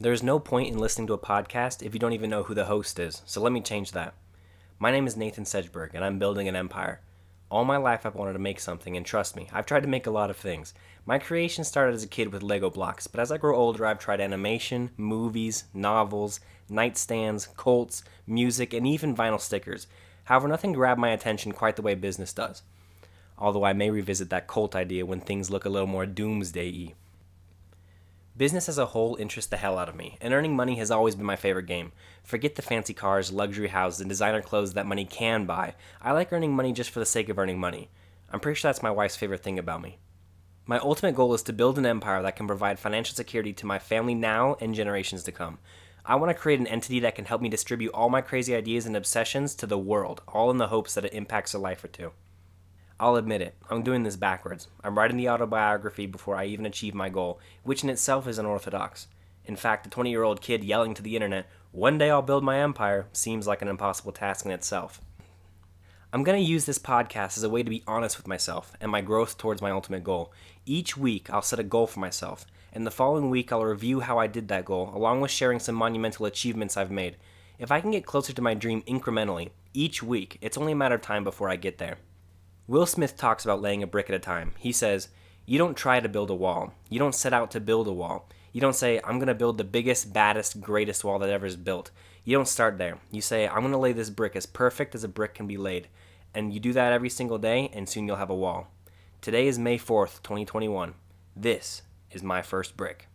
There is no point in listening to a podcast if you don't even know who the host is, so let me change that. My name is Nathan Sedgberg, and I'm building an empire. All my life I've wanted to make something, and trust me, I've tried to make a lot of things. My creation started as a kid with Lego blocks, but as I grow older, I've tried animation, movies, novels, nightstands, Colts, music, and even vinyl stickers. However, nothing grabbed my attention quite the way business does. Although I may revisit that cult idea when things look a little more doomsday y. Business as a whole interests the hell out of me, and earning money has always been my favorite game. Forget the fancy cars, luxury houses, and designer clothes that money can buy. I like earning money just for the sake of earning money. I'm pretty sure that's my wife's favorite thing about me. My ultimate goal is to build an empire that can provide financial security to my family now and generations to come. I want to create an entity that can help me distribute all my crazy ideas and obsessions to the world, all in the hopes that it impacts a life or two. I'll admit it, I'm doing this backwards. I'm writing the autobiography before I even achieve my goal, which in itself is unorthodox. In fact, a 20 year old kid yelling to the internet, one day I'll build my empire, seems like an impossible task in itself. I'm going to use this podcast as a way to be honest with myself and my growth towards my ultimate goal. Each week, I'll set a goal for myself, and the following week, I'll review how I did that goal, along with sharing some monumental achievements I've made. If I can get closer to my dream incrementally, each week, it's only a matter of time before I get there. Will Smith talks about laying a brick at a time. He says, You don't try to build a wall. You don't set out to build a wall. You don't say, I'm going to build the biggest, baddest, greatest wall that ever is built. You don't start there. You say, I'm going to lay this brick as perfect as a brick can be laid and you do that every single day, and soon you'll have a wall. Today is May 4th, 2021. This is my first brick.